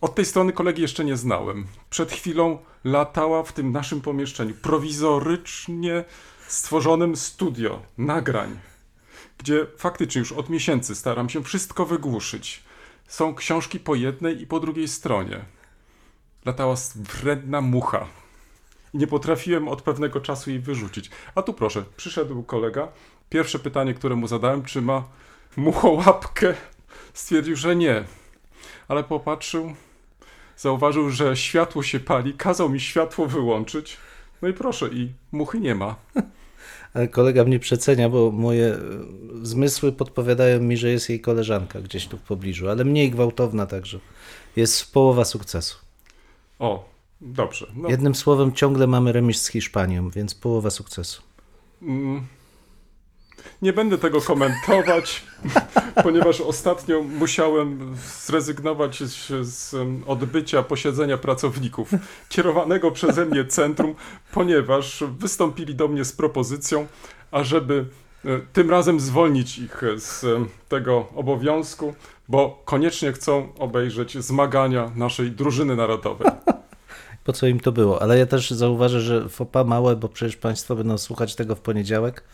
Od tej strony kolegi jeszcze nie znałem. Przed chwilą latała w tym naszym pomieszczeniu prowizorycznie stworzonym studio nagrań, gdzie faktycznie już od miesięcy staram się wszystko wygłuszyć. Są książki po jednej i po drugiej stronie. Latała wredna mucha. I nie potrafiłem od pewnego czasu jej wyrzucić. A tu proszę, przyszedł kolega. Pierwsze pytanie, które mu zadałem, czy ma muchołapkę? Stwierdził, że nie. Ale popatrzył, zauważył, że światło się pali, kazał mi światło wyłączyć. No i proszę, i muchy nie ma. Ale kolega mnie przecenia, bo moje e, zmysły podpowiadają mi, że jest jej koleżanka gdzieś tu w pobliżu, ale mniej gwałtowna także. Jest połowa sukcesu. O, dobrze. No, Jednym słowem, ciągle mamy remis z Hiszpanią, więc połowa sukcesu. mm, nie będę tego komentować, ponieważ ostatnio musiałem zrezygnować z, z odbycia posiedzenia pracowników kierowanego przeze mnie centrum, ponieważ wystąpili do mnie z propozycją, ażeby e, tym razem zwolnić ich z tego obowiązku, bo koniecznie chcą obejrzeć zmagania naszej drużyny narodowej. Po co im to było? Ale ja też zauważę, że fopa małe, bo przecież Państwo będą słuchać tego w poniedziałek.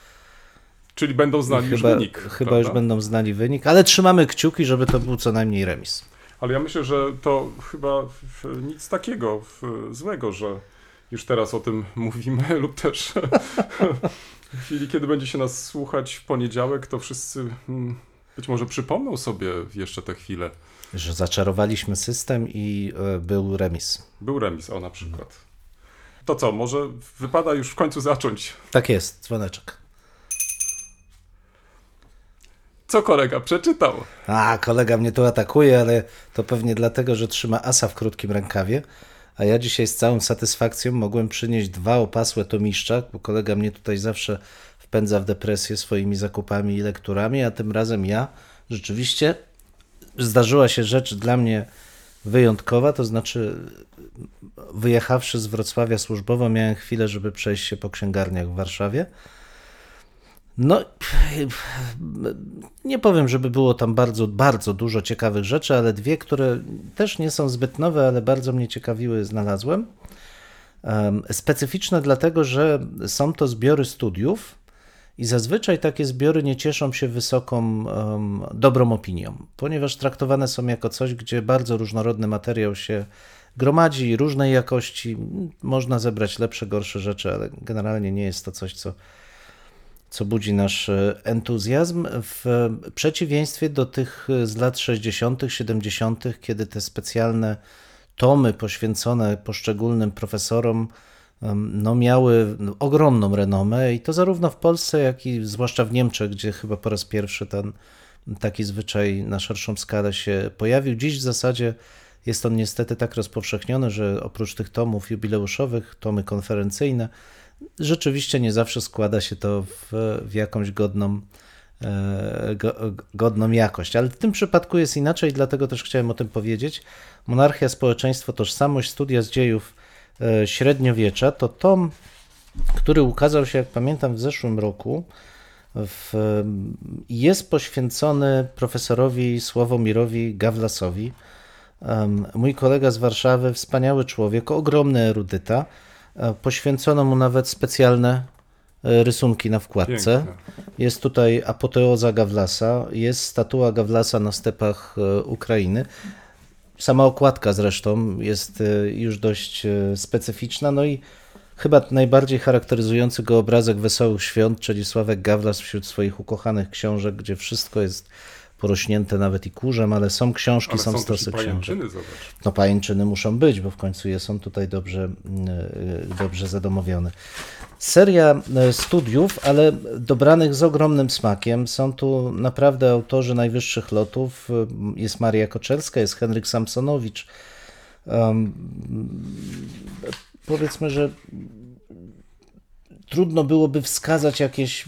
Czyli będą znali już chyba wynik. chyba prawda? już będą znali wynik, ale trzymamy kciuki, żeby to był co najmniej remis. Ale ja myślę, że to chyba nic takiego złego, że już teraz o tym mówimy, lub też w chwili, kiedy będzie się nas słuchać w poniedziałek, to wszyscy mm, być może przypomną sobie jeszcze tę chwilę. Że zaczarowaliśmy system i e, był remis. Był remis, o na przykład. To co, może wypada już w końcu zacząć. Tak jest, dzwoneczek. Co kolega przeczytał? A, kolega mnie tu atakuje, ale to pewnie dlatego, że trzyma asa w krótkim rękawie. A ja dzisiaj z całą satysfakcją mogłem przynieść dwa opasłe tomiszcza, bo kolega mnie tutaj zawsze wpędza w depresję swoimi zakupami i lekturami, a tym razem ja rzeczywiście zdarzyła się rzecz dla mnie wyjątkowa, to znaczy wyjechawszy z Wrocławia służbowo miałem chwilę, żeby przejść się po księgarniach w Warszawie. No, nie powiem, żeby było tam bardzo, bardzo dużo ciekawych rzeczy, ale dwie, które też nie są zbyt nowe, ale bardzo mnie ciekawiły, znalazłem. Em, Specyficzne dlatego, że są to zbiory studiów i zazwyczaj takie zbiory nie cieszą się wysoką, dobrą opinią, ponieważ traktowane są jako coś, gdzie bardzo różnorodny materiał się gromadzi, różnej jakości. Można zebrać lepsze, gorsze rzeczy, ale generalnie nie jest to coś, co co budzi nasz e, entuzjazm, w przeciwieństwie do tych e, z lat 60., 70., kiedy te specjalne tomy poświęcone poszczególnym profesorom no, miały ogromną renomę i to zarówno w Polsce, jak i zwłaszcza w Niemczech, gdzie chyba po raz pierwszy ten taki zwyczaj na szerszą skalę się pojawił. Dziś w zasadzie jest on niestety tak rozpowszechniony, że oprócz tych tomów jubileuszowych, tomy konferencyjne, rzeczywiście nie zawsze składa się to w, w jakąś godną, e, go, godną jakość. Ale w tym przypadku jest inaczej, dlatego też chciałem o tym powiedzieć. Monarchia, społeczeństwo, tożsamość, studia z dziejów e, średniowiecza to tom, który ukazał się, jak pamiętam, w zeszłym roku. W, jest poświęcony profesorowi Sławomirowi Gawlasowi. Mój kolega z Warszawy, wspaniały człowiek, ogromny erudyta. Poświęcono mu nawet specjalne e, rysunki na wkładce. Piękne. Jest tutaj apoteoza Gawlasa, jest statua Gawlasa na stepach e, Ukrainy. Sama okładka zresztą jest e, już dość specyficzna, no i chyba najbardziej charakteryzujący go obrazek Wesołych Świąt, czyli Sławek Gawlas wśród swoich ukochanych książek, gdzie wszystko jest porośnięte nawet i kurzem, ale są książki, Ale są, są stosy książek. No pajęczyny muszą być, bo w końcu je są tutaj dobrze, y, dobrze zadomowione. Seria y, studiów, ale dobranych z ogromnym smakiem. Są tu naprawdę autorzy najwyższych lotów. Y, Jest Maria Koczerska, jest Henryk Samsonowicz. Um, powiedzmy, że trudno byłoby wskazać jakieś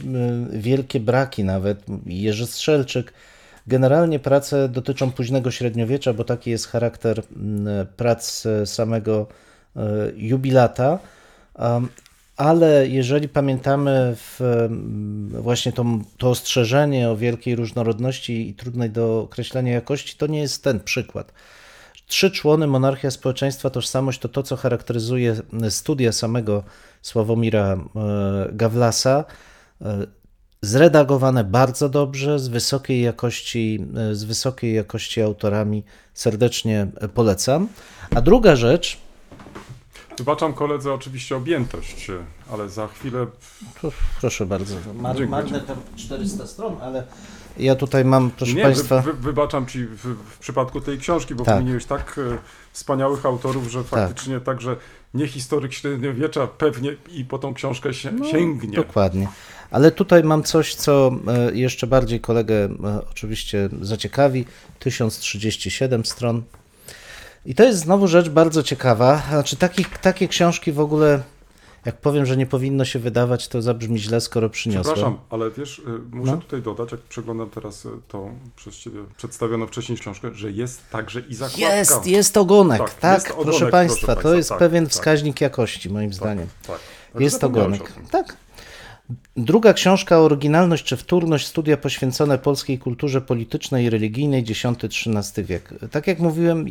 wielkie braki nawet. Jerzy Strzelczyk. Generalnie prace dotyczą późnego średniowiecza, bo taki jest charakter y, prac y, samego y, jubilata. Ale jeżeli pamiętamy mm, właśnie to, to ostrzeżenie o wielkiej różnorodności i trudnej do określenia jakości, to nie jest ten przykład. Trzy człony, monarchia, społeczeństwa, tożsamość to to, co charakteryzuje studia samego Sławomira e, Gawlasa. E, Zredagowane bardzo dobrze, z wysokiej jakości, e, z wysokiej jakości autorami. Serdecznie polecam. A druga rzecz, Wybaczam koledze oczywiście objętość, ale za chwilę proszę bardzo, mar, Dziękuję. marne te 400 stron, ale ja tutaj mam, proszę nie, Państwa. wy, wy, wybaczam ci w, w przypadku tej książki, bo Tak. wymieniłeś tak e, wspaniałych autorów, że faktycznie także nie historyk średniowiecza pewnie i po tą książkę się, No, sięgnie. Dokładnie. Ale tutaj mam coś, co e, jeszcze bardziej kolegę e, oczywiście zaciekawi. 1037 stron. I to jest znowu rzecz bardzo ciekawa. Znaczy, takich, takie książki w ogóle, jak powiem, że nie powinno się wydawać, to zabrzmi źle, skoro przyniosłem. Przepraszam, ale wiesz, y, muszę No. tutaj dodać, jak przeglądam teraz tą przez ciebie przedstawioną wcześniej książkę, że jest także i zakładka. Jest, jest ogonek, tak, Tak, jest ogonek, proszę proszę Państwa, to państwa, jest tak, pewien tak. wskaźnik jakości, moim zdaniem. Tak. Jest ogonek. Tak. Druga książka, Oryginalność czy Wtórność, studia poświęcone polskiej kulturze politycznej i religijnej X-XIII wiek. Tak jak mówiłem,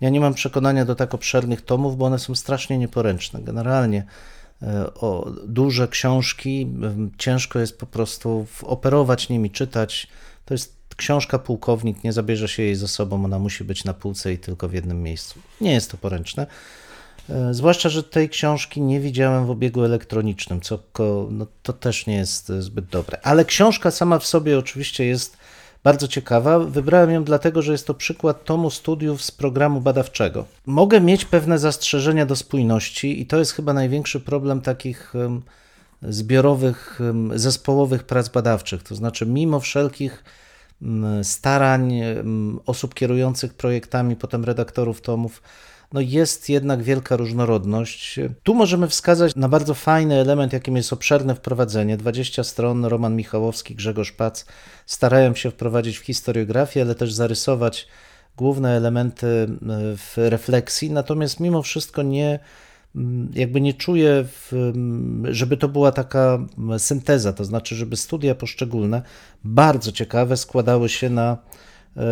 ja, nie mam przekonania do tak obszernych tomów, bo one są strasznie nieporęczne. Generalnie e, o duże książki, ciężko jest po prostu operować nimi, czytać. To jest książka pułkownik, nie zabierze się jej ze sobą, ona musi być na półce i tylko w jednym miejscu. Nie jest to poręczne. E, Zwłaszcza, że tej książki nie widziałem w obiegu elektronicznym, co no, to też nie jest e, zbyt dobre. Ale książka sama w sobie oczywiście jest bardzo ciekawa. Wybrałem ją dlatego, że jest to przykład tomu studiów z programu badawczego. Mogę mieć pewne zastrzeżenia do spójności i to jest chyba największy problem takich zbiorowych, zespołowych prac badawczych. To znaczy, mimo wszelkich starań osób kierujących projektami, potem redaktorów tomów, no jest jednak wielka różnorodność. Tu możemy wskazać na bardzo fajny element, jakim jest obszerne wprowadzenie. 20 stron, Roman Michałowski, Grzegorz Pac starają się wprowadzić w historiografię, ale też zarysować główne elementy e, w refleksji, natomiast mimo wszystko nie mm, jakby nie czuję, w, mm, żeby to była taka mm, synteza, to znaczy, żeby studia poszczególne, bardzo ciekawe, składały się na,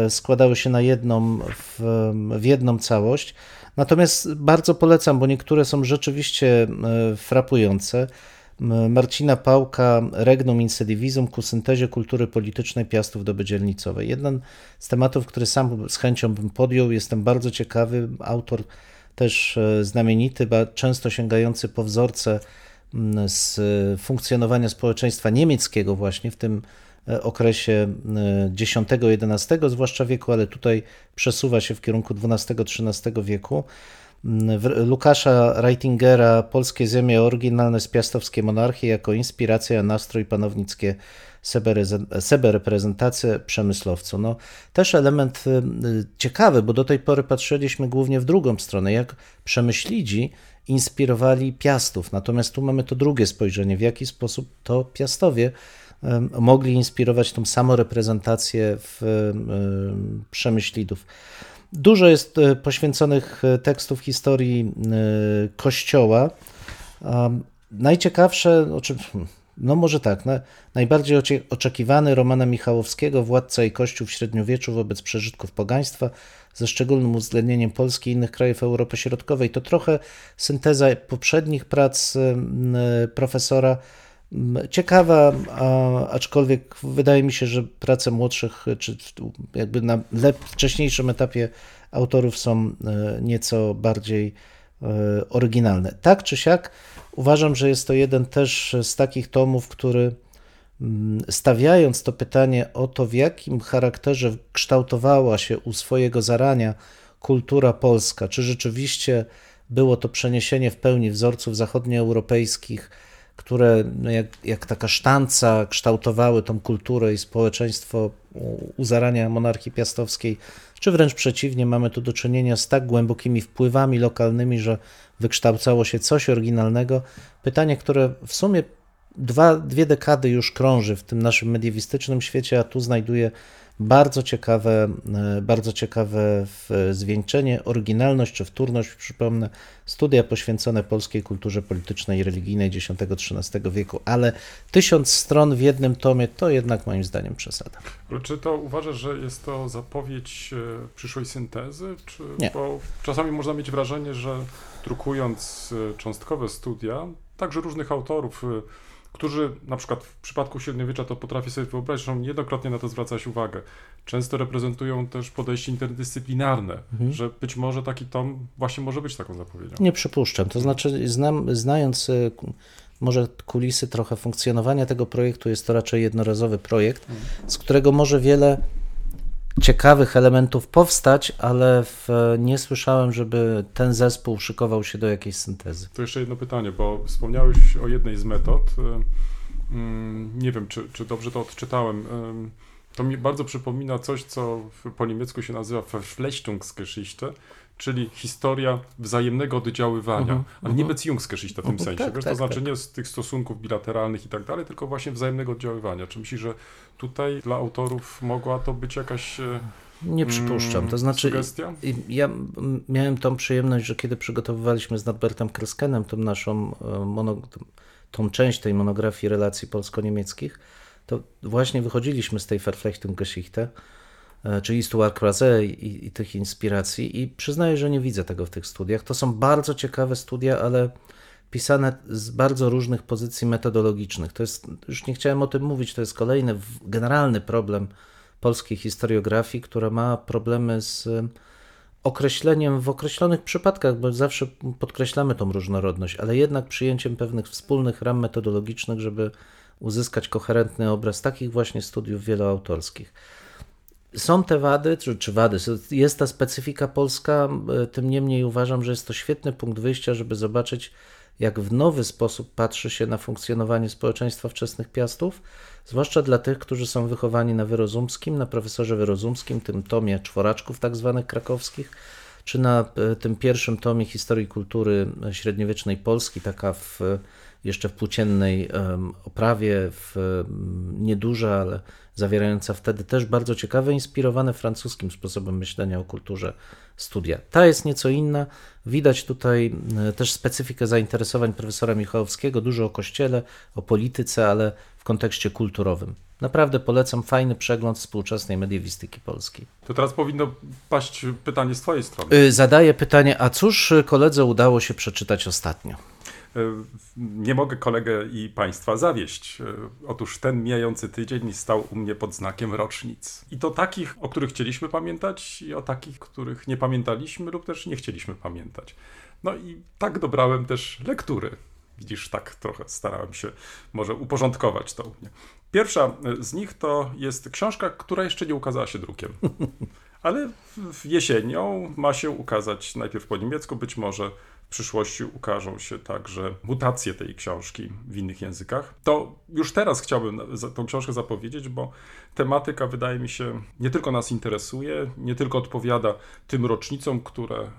składały się na jedną, w, w jedną całość. Natomiast bardzo polecam, bo niektóre są rzeczywiście e, frapujące. Marcina Pałka, Regnum Incedivizum ku syntezie kultury politycznej Piastów doby dzielnicowej. Jeden z tematów, który sam z chęcią bym podjął, jestem bardzo ciekawy. Autor też e, znamienity, często sięgający po wzorce z e, funkcjonowania społeczeństwa niemieckiego właśnie w tym e, okresie e, X-XI, zwłaszcza wieku, ale tutaj przesuwa się w kierunku XII-XIII wieku. W- Lukasza Reitingera Polskie ziemie oryginalne z piastowskie monarchie jako inspiracja, nastrój panownickie sebereprezentacje przemyslowcu. No, też element y, ciekawy, bo do tej pory patrzyliśmy głównie w drugą stronę, jak przemyślidzi inspirowali piastów. Natomiast tu mamy to drugie spojrzenie, w jaki sposób to piastowie mogli inspirować tą samoreprezentację w em, przemyślidów. Dużo jest e, poświęconych e, tekstów historii e, Kościoła. Najciekawsze, o czym- no może tak, na, najbardziej oczekiwany Romana Michałowskiego, Władca i Kościół w średniowieczu wobec przeżytków pogaństwa, ze szczególnym uwzględnieniem Polski i innych krajów Europy Środkowej. To trochę synteza poprzednich prac profesora. M, Ciekawa, aczkolwiek wydaje mi się, że prace młodszych, czy jakby na wcześniejszym etapie autorów są e, nieco bardziej e, oryginalne. Tak czy siak uważam, że jest to jeden też z takich tomów, który mm, stawiając to pytanie o to, w jakim charakterze kształtowała się u swojego zarania kultura polska, czy rzeczywiście było to przeniesienie w pełni wzorców zachodnioeuropejskich, które no jak, jak taka sztanca kształtowały tą kulturę i społeczeństwo u zarania monarchii piastowskiej, czy wręcz przeciwnie, mamy tu do czynienia z tak głębokimi wpływami lokalnymi, że wykształcało się coś oryginalnego. Pytanie, które w sumie dwa, dwie dekady już krąży w tym naszym mediewistycznym świecie, a tu znajduje bardzo ciekawe, e, bardzo ciekawe zwieńczenie, oryginalność czy wtórność, przypomnę, studia poświęcone polskiej kulturze politycznej i religijnej X-XIII wieku, ale tysiąc stron w jednym tomie to jednak moim zdaniem przesada. Ale czy to uważasz, że jest to zapowiedź e, przyszłej syntezy? Czy, Nie. Bo czasami można mieć wrażenie, że drukując e, cząstkowe studia, także różnych autorów, którzy na przykład w przypadku średniowiecza to potrafię sobie wyobrazić, że niejednokrotnie na to zwracać uwagę. Często reprezentują też podejście interdyscyplinarne, mhm. że być może taki tom właśnie może być taką zapowiedzią. Nie przypuszczam. To znaczy, znam, znając e, może kulisy trochę funkcjonowania tego projektu, jest to raczej jednorazowy projekt, mhm. z którego może wiele ciekawych elementów powstać, ale w, nie słyszałem, żeby ten zespół szykował się do jakiejś syntezy. To jeszcze jedno pytanie, bo wspomniałeś o jednej z metod. Nie wiem, czy, czy dobrze to odczytałem. To mi bardzo przypomina coś, co po niemiecku się nazywa Verflechtungsgeschichte, czyli historia wzajemnego oddziaływania, uh-huh, ale nie Beziehungsgeschichte w tym uh-huh, sensie. Tak, wiesz, tak, to znaczy tak. nie z tych stosunków bilateralnych i tak dalej, tylko właśnie wzajemnego oddziaływania. Czy myślisz, że tutaj dla autorów mogła to być jakaś e, nie przypuszczam. To znaczy, sugestia? ja miałem tą przyjemność, że kiedy przygotowywaliśmy z Norbertem Kreskenem tą naszą e, mono, tą część tej monografii relacji polsko-niemieckich, to właśnie wychodziliśmy z tej Verflechtungsgeschichte, E, czyli Stuart Croiset i, i, tych inspiracji i przyznaję, że nie widzę tego w tych studiach. To są bardzo ciekawe studia, ale pisane z bardzo różnych pozycji metodologicznych. To jest, już nie chciałem o tym mówić, to jest kolejny generalny problem polskiej historiografii, która ma problemy z określeniem w określonych przypadkach, bo zawsze podkreślamy tą różnorodność, ale jednak przyjęciem pewnych wspólnych ram metodologicznych, żeby uzyskać koherentny obraz takich właśnie studiów wieloautorskich. Są te wady, czy, czy wady, jest ta specyfika polska, tym niemniej uważam, że jest to świetny punkt wyjścia, żeby zobaczyć, jak w nowy sposób patrzy się na funkcjonowanie społeczeństwa wczesnych piastów, zwłaszcza dla tych, którzy są wychowani na Wyrozumskim, na profesorze Wyrozumskim, tym tomie czworaczków tak zwanych krakowskich, czy na e, tym pierwszym tomie historii kultury średniowiecznej Polski, taka w, jeszcze w płóciennej oprawie, w, nieduża, ale zawierająca wtedy też bardzo ciekawe, inspirowane francuskim sposobem myślenia o kulturze studia. Ta jest nieco inna. Widać tutaj e, też specyfikę zainteresowań profesora Michałowskiego, dużo o kościele, o polityce, ale w kontekście kulturowym. Naprawdę polecam fajny przegląd współczesnej mediewistyki polskiej. To teraz powinno paść pytanie z Twojej strony. E, zadaję pytanie, a cóż koledze udało się przeczytać ostatnio? E, nie mogę kolegę i Państwa zawieść. Otóż ten mijający tydzień stał u mnie pod znakiem rocznic. I to takich, o których chcieliśmy pamiętać, i o takich, których nie pamiętaliśmy lub też nie chcieliśmy pamiętać. No i tak dobrałem też lektury. Widzisz, tak trochę starałem się może uporządkować to u mnie. Pierwsza e, z nich to jest książka, która jeszcze nie ukazała się drukiem. Ale w jesienią ma się ukazać najpierw po niemiecku, być może przyszłości ukażą się także mutacje tej książki w innych językach. To już teraz chciałbym tą książkę zapowiedzieć, bo tematyka wydaje mi się nie tylko nas interesuje, nie tylko odpowiada tym rocznicom, które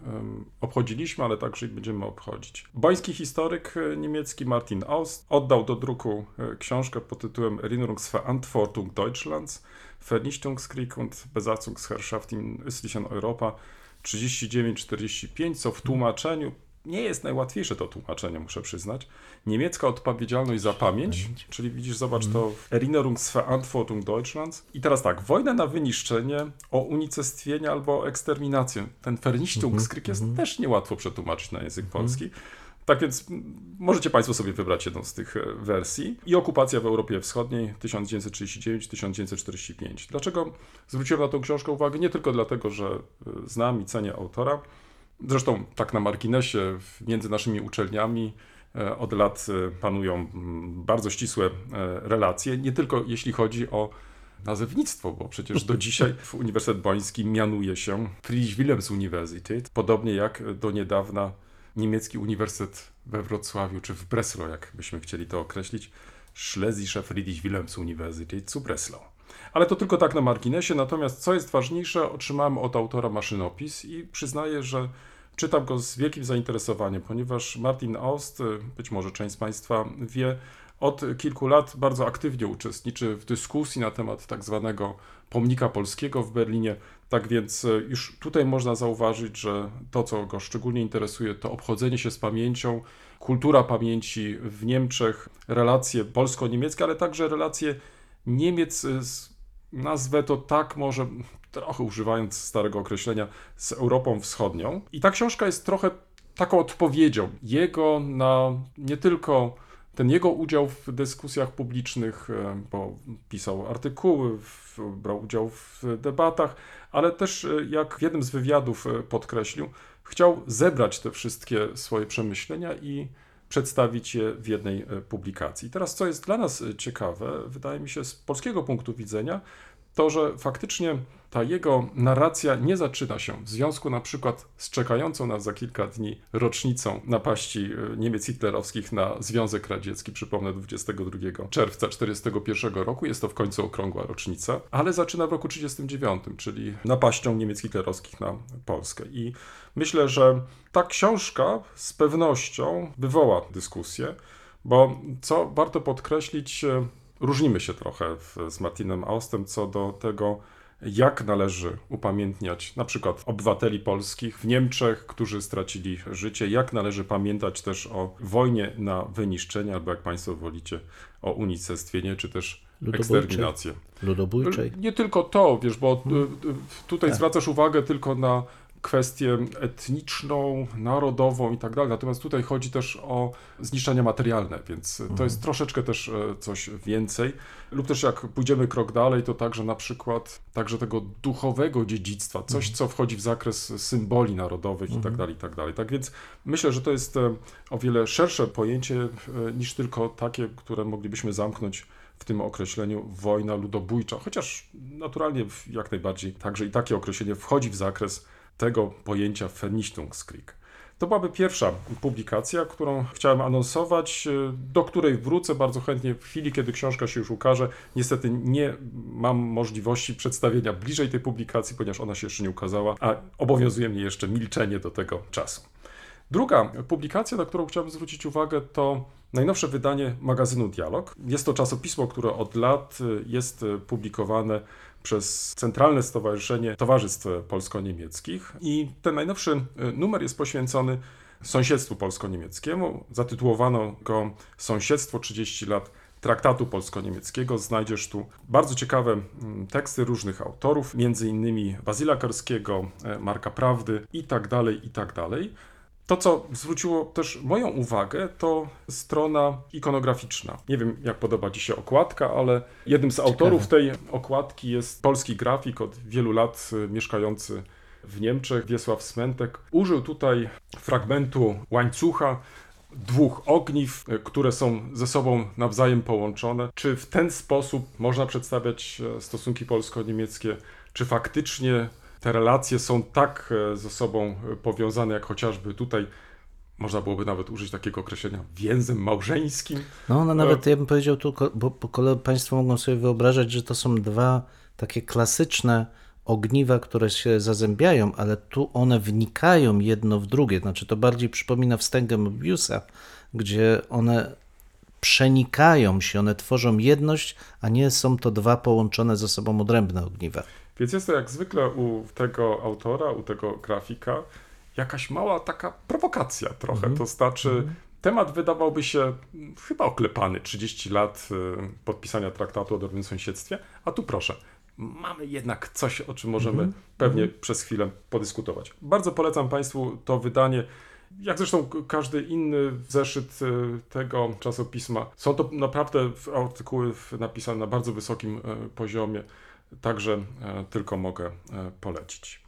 obchodziliśmy, ale także będziemy obchodzić. Boński historyk e, niemiecki Martin Aust oddał do druku e, książkę pod tytułem Erinnerungsverantwortung Deutschlands, Vernichtungskrieg und Besatzungsherrschaft in östlichen Europa 39-45, co w tłumaczeniu nie jest najłatwiejsze to tłumaczenie, muszę przyznać. Niemiecka odpowiedzialność za pamięć, czyli widzisz, zobacz to mhm. Erinnerungsverantwortung Deutschlands. I teraz tak, wojna na wyniszczenie, o unicestwienie albo o eksterminację. Ten Vernichtungskrieg jest mhm. też niełatwo przetłumaczyć na język mhm. polski. Tak więc możecie Państwo sobie wybrać jedną z tych e, wersji. I okupacja w Europie Wschodniej 1939-1945. Dlaczego zwróciłem na tą książkę uwagę? Nie tylko dlatego, że e, znam i cenię autora, Zresztą tak na marginesie, między naszymi uczelniami e, od lat e, panują bardzo ścisłe relacje, nie tylko jeśli chodzi o nazewnictwo, bo przecież do dzisiaj Uniwersytet Boński mianuje się Friedrich Wilhelms Universität, podobnie jak do niedawna niemiecki uniwersytet we Wrocławiu czy w Breslau, jak byśmy chcieli to określić, Schlesische Friedrich Wilhelms Universität zu Breslau. Ale to tylko tak na marginesie, natomiast co jest ważniejsze, otrzymałem od autora maszynopis i przyznaję, że czytam go z wielkim zainteresowaniem, ponieważ Martin Aust, być może część z Państwa wie, od kilku lat bardzo aktywnie uczestniczy w dyskusji na temat tak zwanego pomnika polskiego w Berlinie. Tak więc już tutaj można zauważyć, że to, co go szczególnie interesuje, to obchodzenie się z pamięcią, kultura pamięci w Niemczech, relacje polsko-niemieckie, ale także relacje Niemiec z nazwę to tak może trochę używając starego określenia z Europą Wschodnią. I ta książka jest trochę taką odpowiedzią jego na nie tylko ten jego udział w dyskusjach publicznych, e, bo pisał artykuły, brał udział w debatach, ale też, e, jak w jednym z wywiadów e, podkreślił, chciał zebrać te wszystkie swoje przemyślenia i przedstawić je w jednej publikacji. Teraz, co jest dla nas ciekawe, wydaje mi się z polskiego punktu widzenia, to, że faktycznie ta jego narracja nie zaczyna się w związku na przykład z czekającą nas za kilka dni rocznicą napaści e, Niemiec hitlerowskich na Związek Radziecki, przypomnę 22 czerwca 1941 roku, jest to w końcu okrągła rocznica, ale zaczyna w roku 1939, czyli napaścią Niemiec hitlerowskich na Polskę. I myślę, że ta książka z pewnością wywoła dyskusję, bo co warto podkreślić, e, różnimy się trochę z Martinem Austem co do tego, jak należy upamiętniać na przykład obywateli polskich w Niemczech, którzy stracili życie, jak należy pamiętać też o wojnie na wyniszczenie, albo jak Państwo wolicie, o unicestwienie, czy też eksterminację. Ludobójczej. Nie tylko to, wiesz, bo hmm. tutaj tak. zwracasz uwagę tylko na kwestię etniczną, narodową i tak dalej. Natomiast tutaj chodzi też o zniszczenia materialne, więc to mhm. jest troszeczkę też e, coś więcej. Lub też jak pójdziemy krok dalej, to także na przykład także tego duchowego dziedzictwa, coś, mhm. co wchodzi w zakres symboli narodowych i tak mhm. dalej, i tak dalej. Tak więc myślę, że to jest e, o wiele szersze pojęcie e, niż tylko takie, które moglibyśmy zamknąć w tym określeniu wojna ludobójcza, chociaż naturalnie jak najbardziej także i takie określenie wchodzi w zakres tego pojęcia Vernichtungskrieg. To byłaby pierwsza publikacja, którą chciałem anonsować, e, do której wrócę bardzo chętnie w chwili, kiedy książka się już ukaże. Niestety nie mam możliwości przedstawienia bliżej tej publikacji, ponieważ ona się jeszcze nie ukazała, a obowiązuje mnie jeszcze milczenie do tego czasu. Druga publikacja, na którą chciałbym zwrócić uwagę, to najnowsze wydanie magazynu Dialog. Jest to czasopismo, które od lat e, jest e, publikowane przez Centralne Stowarzyszenie Towarzystw Polsko-Niemieckich i ten najnowszy e, numer jest poświęcony sąsiedztwu polsko-niemieckiemu. Zatytułowano go Sąsiedztwo 30 lat traktatu polsko-niemieckiego. Znajdziesz tu bardzo ciekawe mm, teksty różnych autorów, między innymi Bazyla Karskiego, e, Marka Prawdy i tak dalej, i tak dalej. To, co zwróciło też moją uwagę, to strona ikonograficzna. Nie wiem, jak podoba Ci się okładka, ale jednym z autorów tej okładki jest polski grafik od wielu lat y, mieszkający w Niemczech, Wiesław Smentek. Użył tutaj fragmentu łańcucha dwóch ogniw, y, które są ze sobą nawzajem połączone. Czy w ten sposób można przedstawiać e, stosunki polsko-niemieckie? Czy faktycznie te relacje są tak e, ze sobą e, powiązane, jak chociażby tutaj można byłoby nawet użyć takiego określenia więzem małżeńskim. No, no nawet ja bym powiedział tu, bo, bo Państwo mogą sobie wyobrażać, że to są dwa takie klasyczne ogniwa, które się zazębiają, ale tu one wnikają jedno w drugie. Znaczy to bardziej przypomina wstęgę Mobiusa, gdzie one przenikają się, one tworzą jedność, a nie są to dwa połączone ze sobą odrębne ogniwa. Więc jest to jak zwykle u tego autora, u tego grafika, jakaś mała taka prowokacja trochę. Mm -hmm. To znaczy, mm -hmm. temat wydawałby się chyba oklepany 30 lat y, podpisania traktatu o dobrym sąsiedztwie, a tu proszę. Mamy jednak coś, o czym możemy mm -hmm. pewnie mhm. przez chwilę podyskutować. Bardzo polecam Państwu to wydanie. Jak zresztą każdy inny zeszyt y, tego czasopisma, są to naprawdę artykuły napisane na bardzo wysokim y, poziomie. Także e, tylko mogę e, polecić.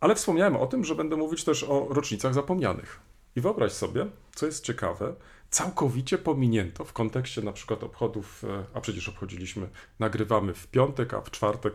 Ale wspomniałem o tym, że będę mówić też o rocznicach zapomnianych. I wyobraź sobie, co jest ciekawe, całkowicie pominięto w kontekście na przykład obchodów, e, a przecież obchodziliśmy, nagrywamy w piątek, a w czwartek,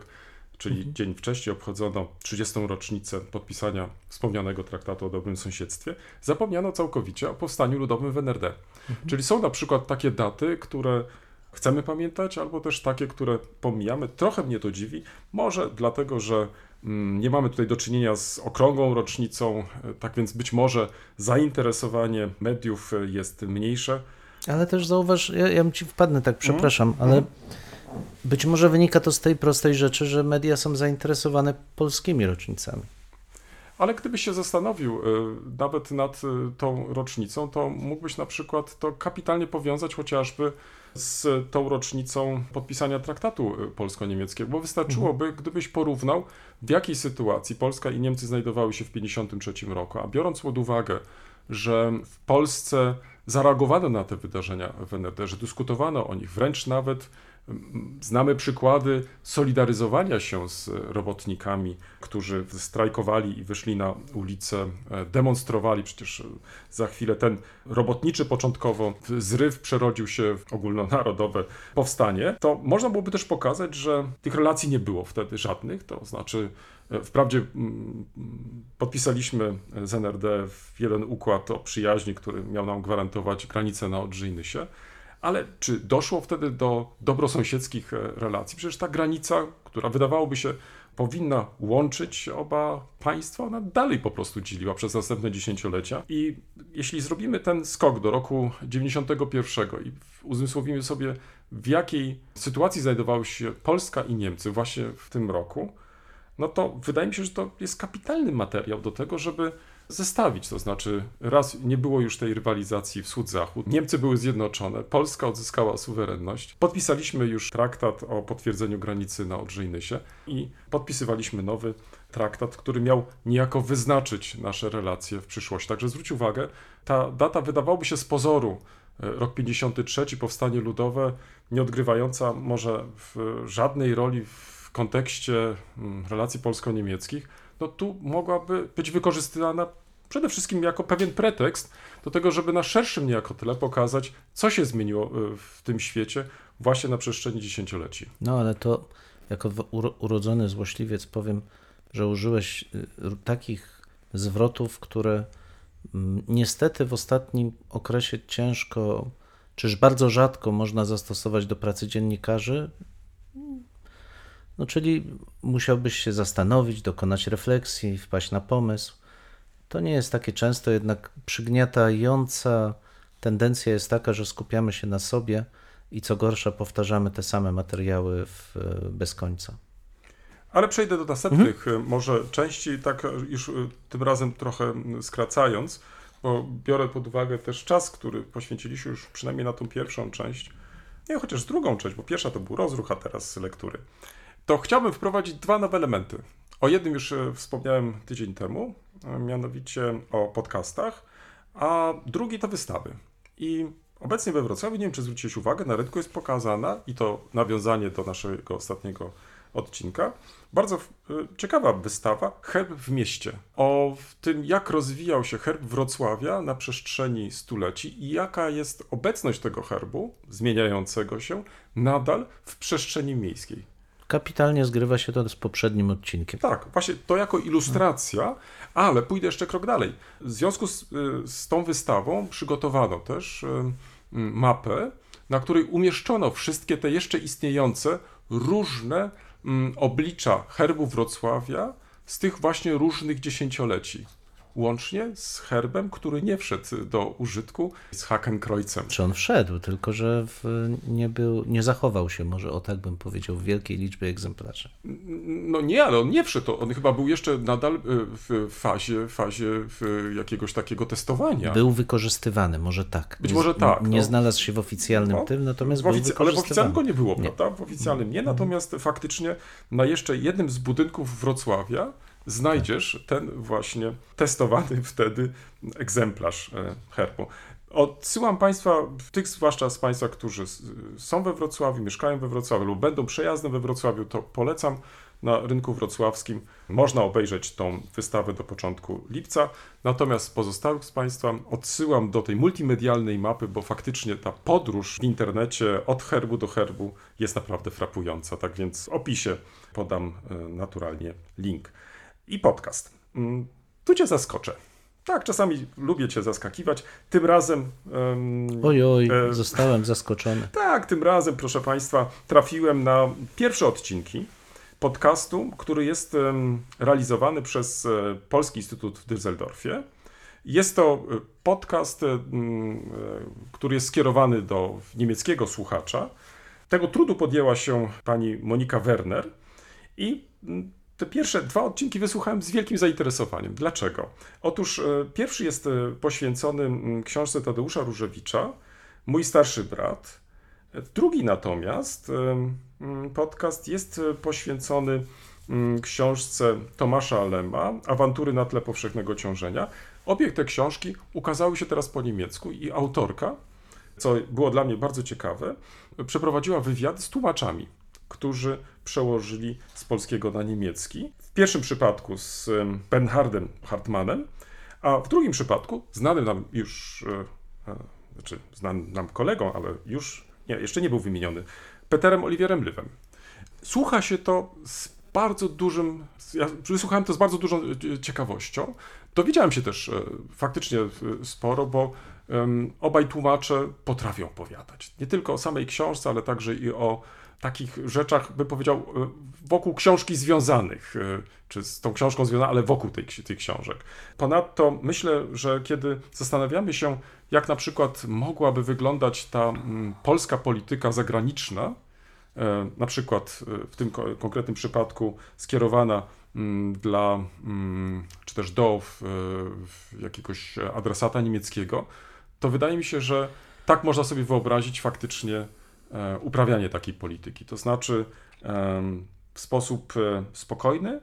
czyli Mhm. dzień wcześniej obchodzono 30. rocznicę podpisania wspomnianego traktatu o dobrym sąsiedztwie, zapomniano całkowicie o powstaniu ludowym w NRD. Mhm. Czyli są na przykład takie daty, które chcemy pamiętać, albo też takie, które pomijamy. Trochę mnie to dziwi, może dlatego, że mm, nie mamy tutaj do czynienia z okrągłą rocznicą, e, tak więc być może zainteresowanie mediów e, jest mniejsze. Ale też zauważ, ja, ja ci wpadnę, tak przepraszam, Mhm. ale być może wynika to z tej prostej rzeczy, że media są zainteresowane polskimi rocznicami. Ale gdybyś się zastanowił y, nawet nad tą rocznicą, to mógłbyś na przykład to kapitalnie powiązać chociażby z tą rocznicą podpisania traktatu y, polsko-niemieckiego, bo wystarczyłoby, gdybyś porównał, w jakiej sytuacji Polska i Niemcy znajdowały się w 1953 roku, a biorąc pod uwagę, że w Polsce zareagowano na te wydarzenia w NRD, że dyskutowano o nich, wręcz nawet znamy przykłady solidaryzowania się z robotnikami, którzy strajkowali i wyszli na ulicę, e, demonstrowali. Przecież e, za chwilę ten robotniczy początkowo zryw przerodził się w ogólnonarodowe powstanie. To można byłoby też pokazać, że tych relacji nie było wtedy żadnych, to znaczy e, Wprawdzie mm, podpisaliśmy z NRD jeden układ o przyjaźni, który miał nam gwarantować granicę na Odrze i Nysie, ale czy doszło wtedy do dobrosąsiedzkich e, relacji? Przecież ta granica, która wydawałoby się powinna łączyć oba państwa, ona dalej po prostu dzieliła przez następne dziesięciolecia. I jeśli zrobimy ten skok do roku 91 i uzmysłowimy sobie, w jakiej sytuacji znajdowały się Polska i Niemcy właśnie w tym roku, no to wydaje mi się, że to jest kapitalny materiał do tego, żeby zestawić. To znaczy, raz nie było już tej rywalizacji wschód-zachód, Niemcy były zjednoczone, Polska odzyskała suwerenność, podpisaliśmy już traktat o potwierdzeniu granicy na Odrze i podpisywaliśmy nowy traktat, który miał niejako wyznaczyć nasze relacje w przyszłości. Także zwróć uwagę, ta data wydawałoby się z pozoru e, rok 53, powstanie ludowe, nie odgrywająca może żadnej roli w kontekście mm, relacji polsko-niemieckich, no tu mogłaby być wykorzystywana przede wszystkim jako pewien pretekst do tego, żeby na szerszym niejako tyle pokazać, co się zmieniło y, w tym świecie właśnie na przestrzeni dziesięcioleci. No ale to jako urodzony złośliwiec powiem, że użyłeś y, takich zwrotów, które mm, niestety w ostatnim okresie ciężko, czyż bardzo rzadko można zastosować do pracy dziennikarzy. No, czyli musiałbyś się zastanowić, dokonać refleksji, wpaść na pomysł. To nie jest takie często, jednak przygniatająca tendencja jest taka, że skupiamy się na sobie i co gorsza powtarzamy te same materiały w, bez końca. Ale przejdę do następnych y, może części, tak już y, tym razem trochę skracając, bo biorę pod uwagę też czas, który poświęciliśmy już przynajmniej na tą pierwszą część, nie chociaż drugą część, bo pierwsza to był rozruch, a teraz lektury. To chciałbym wprowadzić dwa nowe elementy. O jednym już e, wspomniałem tydzień temu, a mianowicie o podcastach, a drugi to wystawy. I obecnie we Wrocławiu, nie wiem czy zwróciłeś uwagę, na rynku jest pokazana, i to nawiązanie do naszego ostatniego odcinka, bardzo e, ciekawa wystawa Herb w mieście. O tym, jak rozwijał się herb Wrocławia na przestrzeni stuleci i jaka jest obecność tego herbu, zmieniającego się, nadal w przestrzeni miejskiej. Kapitalnie zgrywa się to z poprzednim odcinkiem. Tak, właśnie to jako ilustracja, ale pójdę jeszcze krok dalej. W związku z, y, z tą wystawą przygotowano też y, mapę, na której umieszczono wszystkie te jeszcze istniejące różne oblicza herbu Wrocławia z tych właśnie różnych dziesięcioleci. Łącznie z herbem, który nie wszedł do użytku, z Hakenkreuzem. Czy on wszedł, tylko że w, nie, był, nie zachował się, może o tak bym powiedział, w wielkiej liczbie egzemplarzy. No nie, ale on nie wszedł. On chyba był jeszcze nadal y, w fazie, fazie jakiegoś takiego testowania. Był wykorzystywany, może tak. Być może tak, Nie no. znalazł się w oficjalnym No, tym, natomiast W był oficy- ale w wykorzystywany. oficjalnym go nie było, Nie. prawda? W oficjalnym nie, natomiast faktycznie na jeszcze jednym z budynków Wrocławia znajdziesz ten właśnie testowany wtedy egzemplarz e, herbu. Odsyłam Państwa, tych zwłaszcza z Państwa, którzy są we Wrocławiu, mieszkają we Wrocławiu lub będą przejazdem we Wrocławiu, to polecam na rynku wrocławskim. Można obejrzeć tą wystawę do początku lipca. Natomiast pozostałych z Państwa odsyłam do tej multimedialnej mapy, bo faktycznie ta podróż w internecie od herbu do herbu jest naprawdę frapująca. Tak więc w opisie podam e, naturalnie link. I podcast. Mm, tu Cię zaskoczę. Tak, czasami lubię Cię zaskakiwać. Tym razem. Um, oj, oj, e, zostałem zaskoczony. Tak, tym razem, proszę Państwa, trafiłem na pierwsze odcinki podcastu, który jest realizowany przez e, Polski Instytut w Düsseldorfie. Jest to e, podcast, e, który jest skierowany do niemieckiego słuchacza. Tego trudu podjęła się pani Monika Werner i te pierwsze dwa odcinki wysłuchałem z wielkim zainteresowaniem. Dlaczego? Otóż pierwszy jest poświęcony książce Tadeusza Różewicza, Mój starszy brat. Drugi natomiast Mm, podcast jest e, poświęcony książce Tomasza Lema, Awantury na tle powszechnego ciążenia. Obie te książki ukazały się teraz po niemiecku i autorka, co było dla mnie bardzo ciekawe, przeprowadziła wywiad z tłumaczami, którzy przełożyli z polskiego na niemiecki. W pierwszym przypadku z Bernhardem Hartmanem, a w drugim przypadku znanym nam już, e, e, znaczy znanym nam kolegą, ale już nie, jeszcze nie był wymieniony, Peterem Oliwierem Lywem. Słucha się to z bardzo dużym, ja wysłuchałem to z bardzo dużą e, ciekawością. Dowiedziałem się też faktycznie sporo, bo obaj tłumacze potrafią opowiadać. Nie tylko o samej książce, ale także i o takich rzeczach, by powiedział, wokół książki związanych, czy z tą książką związanych, ale wokół tej, tych książek. Ponadto myślę, że kiedy zastanawiamy się, jak na przykład mogłaby wyglądać ta polska polityka zagraniczna, e, na przykład e, w tym konkretnym przypadku skierowana dla, czy też do jakiegoś adresata niemieckiego, to wydaje mi się, że tak można sobie wyobrazić faktycznie e, uprawianie takiej polityki. To znaczy w sposób spokojny,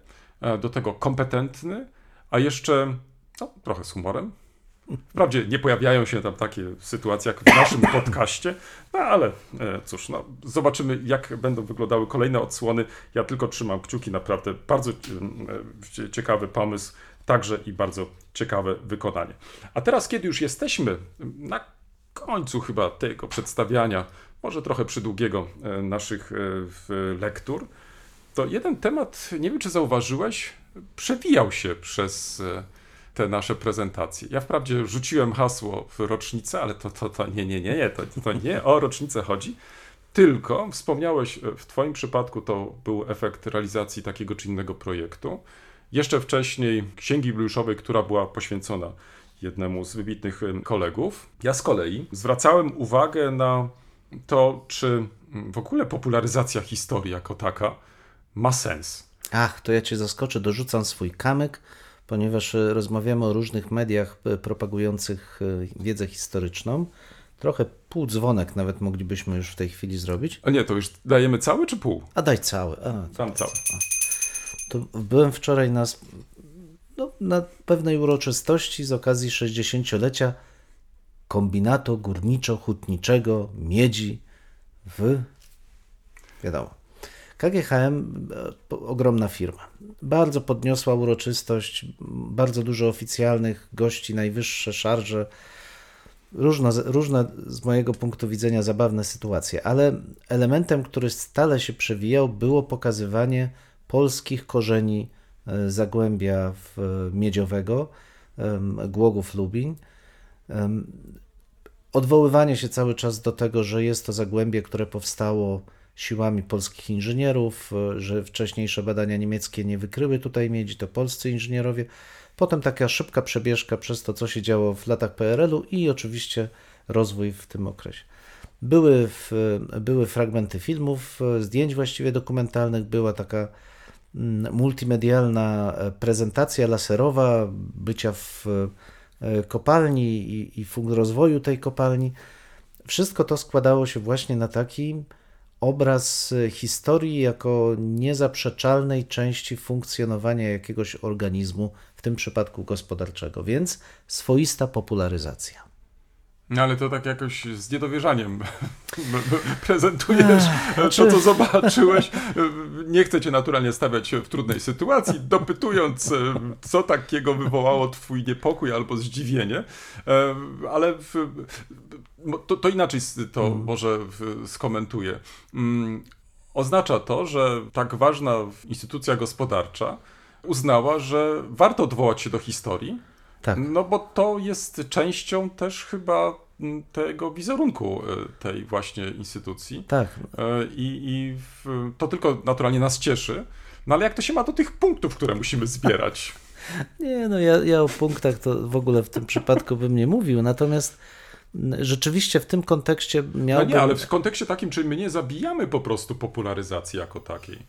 do tego kompetentny, a jeszcze no, trochę z humorem, Wprawdzie nie pojawiają się tam takie sytuacje jak w naszym podcaście, no ale e, cóż, no, zobaczymy jak będą wyglądały kolejne odsłony. Ja tylko trzymam kciuki, naprawdę bardzo e, ciekawy pomysł, także i bardzo ciekawe wykonanie. A teraz, kiedy już jesteśmy na końcu chyba tego przedstawiania, może trochę przydługiego e, naszych lektur, to jeden temat, nie wiem czy zauważyłeś, przewijał się przez te nasze prezentacje. Ja wprawdzie rzuciłem hasło w rocznicę, ale to, to, to nie, nie, nie, nie, to, to nie o rocznicę chodzi. Tylko wspomniałeś, e, w Twoim przypadku to był efekt realizacji takiego czy innego projektu. Jeszcze wcześniej Księgi Bluszowej, która była poświęcona jednemu z wybitnych kolegów. Ja z kolei zwracałem uwagę na to, czy w ogóle popularyzacja historii jako taka ma sens. Ach, to ja cię zaskoczę, dorzucam swój kamyk ponieważ e, rozmawiamy o różnych mediach e, propagujących e, wiedzę historyczną. Trochę pół dzwonek nawet moglibyśmy już w tej chwili zrobić. A nie, to już dajemy cały czy pół? A daj cały. A, Tam cały. To byłem wczoraj na, no, na pewnej uroczystości z okazji 60-lecia kombinatu górniczo-hutniczego miedzi w wiadomo KGHM e, ogromna firma. Bardzo podniosła uroczystość, bardzo dużo oficjalnych gości, najwyższe szarże, różne, różne z mojego punktu widzenia zabawne sytuacje, ale elementem, który stale się przewijał, było pokazywanie polskich korzeni e, Zagłębia Miedziowego, Głogów Lubin. Odwoływanie się cały czas do tego, że jest to Zagłębie, które powstało siłami polskich inżynierów, e, że wcześniejsze badania niemieckie nie wykryły tutaj miedzi, to polscy inżynierowie. Potem taka szybka przebieżka przez to, co się działo w latach PRL-u i oczywiście rozwój w tym okresie. Były, w, były fragmenty filmów, e, zdjęć właściwie dokumentalnych, była taka mm, multimedialna e, prezentacja laserowa bycia w kopalni i, i rozwoju tej kopalni. Wszystko to składało się właśnie na taki obraz historii jako niezaprzeczalnej części funkcjonowania jakiegoś organizmu, w tym przypadku gospodarczego, więc swoista popularyzacja. No ale to tak jakoś z niedowierzaniem prezentujesz to, co zobaczyłeś. Nie chcę cię naturalnie stawiać w trudnej sytuacji, dopytując, co takiego wywołało twój niepokój albo zdziwienie, ale to, to, inaczej to mm. może skomentuję. Mm, oznacza to, że tak ważna instytucja gospodarcza uznała, że warto odwołać się do historii, tak. No bo to jest częścią też chyba tego wizerunku e, tej właśnie instytucji. Tak. E, I, i w, to tylko naturalnie nas cieszy. No ale jak to się ma do tych punktów, które musimy zbierać? Nie, no ja, ja o punktach to w ogóle w tym przypadku bym nie mówił, natomiast rzeczywiście w tym kontekście miałbym... No nie, ale w kontekście takim, czy my nie zabijamy po prostu popularyzacji jako takiej?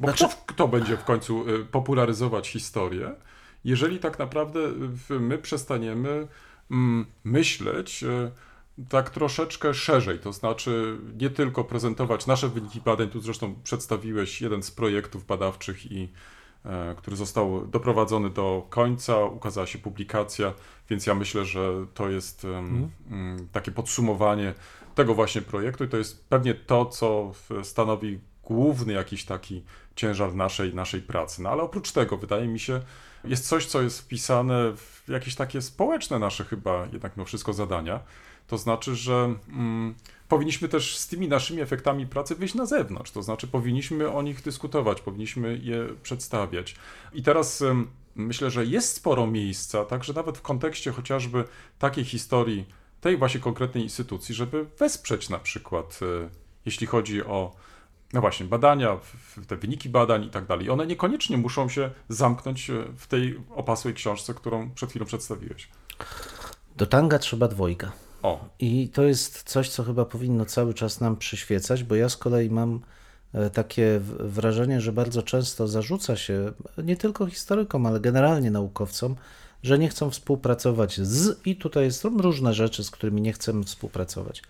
Bo znaczy... kto, kto będzie w końcu e, popularyzować historię? Jeżeli tak naprawdę my przestaniemy mm, myśleć e, tak troszeczkę szerzej, to znaczy nie tylko prezentować nasze wyniki badań, tu zresztą przedstawiłeś jeden z projektów badawczych i e, który został doprowadzony do końca, ukazała się publikacja, więc ja myślę, że to jest mhm. mm. takie podsumowanie tego właśnie projektu i to jest pewnie to, co stanowi główny jakiś taki ciężar naszej, naszej pracy. No ale oprócz tego wydaje mi się, jest coś, co jest wpisane w jakieś takie społeczne nasze chyba jednak mimo wszystko zadania. To znaczy, że mm, powinniśmy też z tymi naszymi efektami pracy wyjść na zewnątrz, to znaczy powinniśmy o nich dyskutować, powinniśmy je przedstawiać. I teraz myślę, że jest sporo miejsca, także nawet w kontekście chociażby takiej historii, tej właśnie konkretnej instytucji, żeby wesprzeć na przykład, y, jeśli chodzi o no właśnie, badania, te wyniki badań i tak dalej. One niekoniecznie muszą się zamknąć e, w tej opasłej książce, którą przed chwilą przedstawiłeś. Do tanga trzeba dwojga. O. I to jest coś, co chyba powinno cały czas nam przyświecać, bo ja z kolei mam e, takie wrażenie, że bardzo często zarzuca się nie tylko historykom, ale generalnie naukowcom, że nie chcą współpracować z, i tutaj są różne rzeczy, z którymi nie chcemy współpracować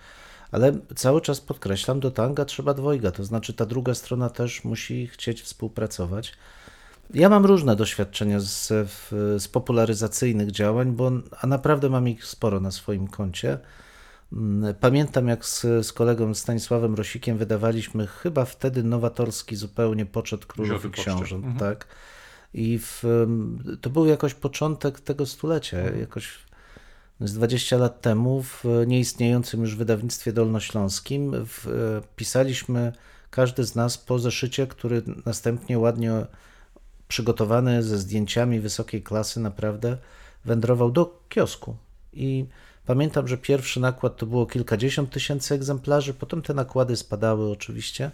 ale cały czas podkreślam, do tanga trzeba dwojga, to znaczy ta druga strona też musi chcieć współpracować. Ja mam różne doświadczenia z, z popularyzacyjnych działań, bo, a naprawdę mam ich sporo na swoim koncie. Mm, pamiętam, jak z, z kolegą Stanisławem Rosikiem wydawaliśmy chyba wtedy nowatorski zupełnie poczet królów i książąt, mhm. tak? I w, to był jakoś początek tego stulecia, jakoś z 20 lat temu w nieistniejącym już wydawnictwie dolnośląskim w, pisaliśmy każdy z nas po zeszycie, który następnie ładnie przygotowany ze zdjęciami wysokiej klasy naprawdę wędrował do kiosku. I pamiętam, że pierwszy nakład to było kilkadziesiąt tysięcy egzemplarzy, potem te nakłady spadały oczywiście.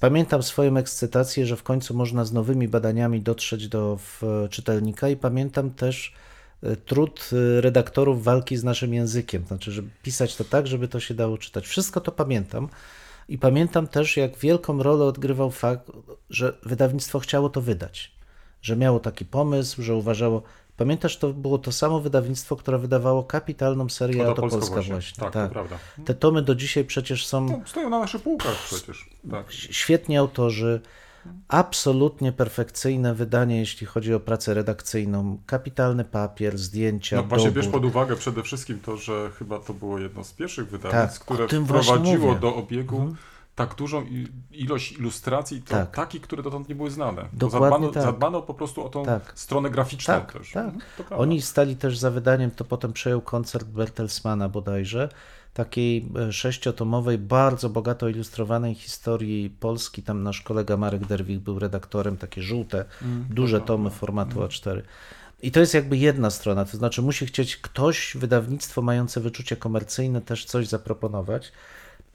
Pamiętam swoją ekscytację, że w końcu można z nowymi badaniami dotrzeć do czytelnika i pamiętam też trud y, redaktorów walki z naszym językiem, znaczy, żeby pisać to tak, żeby to się dało czytać. Wszystko to pamiętam. I pamiętam też, jak wielką rolę odgrywał fakt, że wydawnictwo chciało to wydać, że miało taki pomysł, że uważało. Pamiętasz, to było to samo wydawnictwo, które wydawało kapitalną serię Oto Polska właśnie. właśnie. Tak, tak. Prawda. Te tomy do dzisiaj przecież są. No, stoją na naszych półkach przecież. Tak. Świetni autorzy, absolutnie perfekcyjne wydanie, jeśli chodzi o pracę redakcyjną. Kapitalny papier, zdjęcia. No właśnie dobór. bierz pod uwagę przede wszystkim to, że chyba to było jedno z pierwszych wydawnictw, tak, które wprowadziło do obiegu mhm. tak dużą ilość ilustracji, to tak. takich, które dotąd nie były znane. Zadbano, tak. zadbano po prostu o tą tak. stronę graficzną tak, też. Tak. Mhm, Oni stali też za wydaniem, to potem przejął koncert Bertelsmana bodajże takiej e, sześciotomowej, bardzo bogato ilustrowanej historii Polski. Tam nasz kolega Marek Derwich był redaktorem, takie żółte, mm, duże tomy formatu mm. A4. I to jest jakby jedna strona, to znaczy musi chcieć ktoś, wydawnictwo mające wyczucie komercyjne, też coś zaproponować.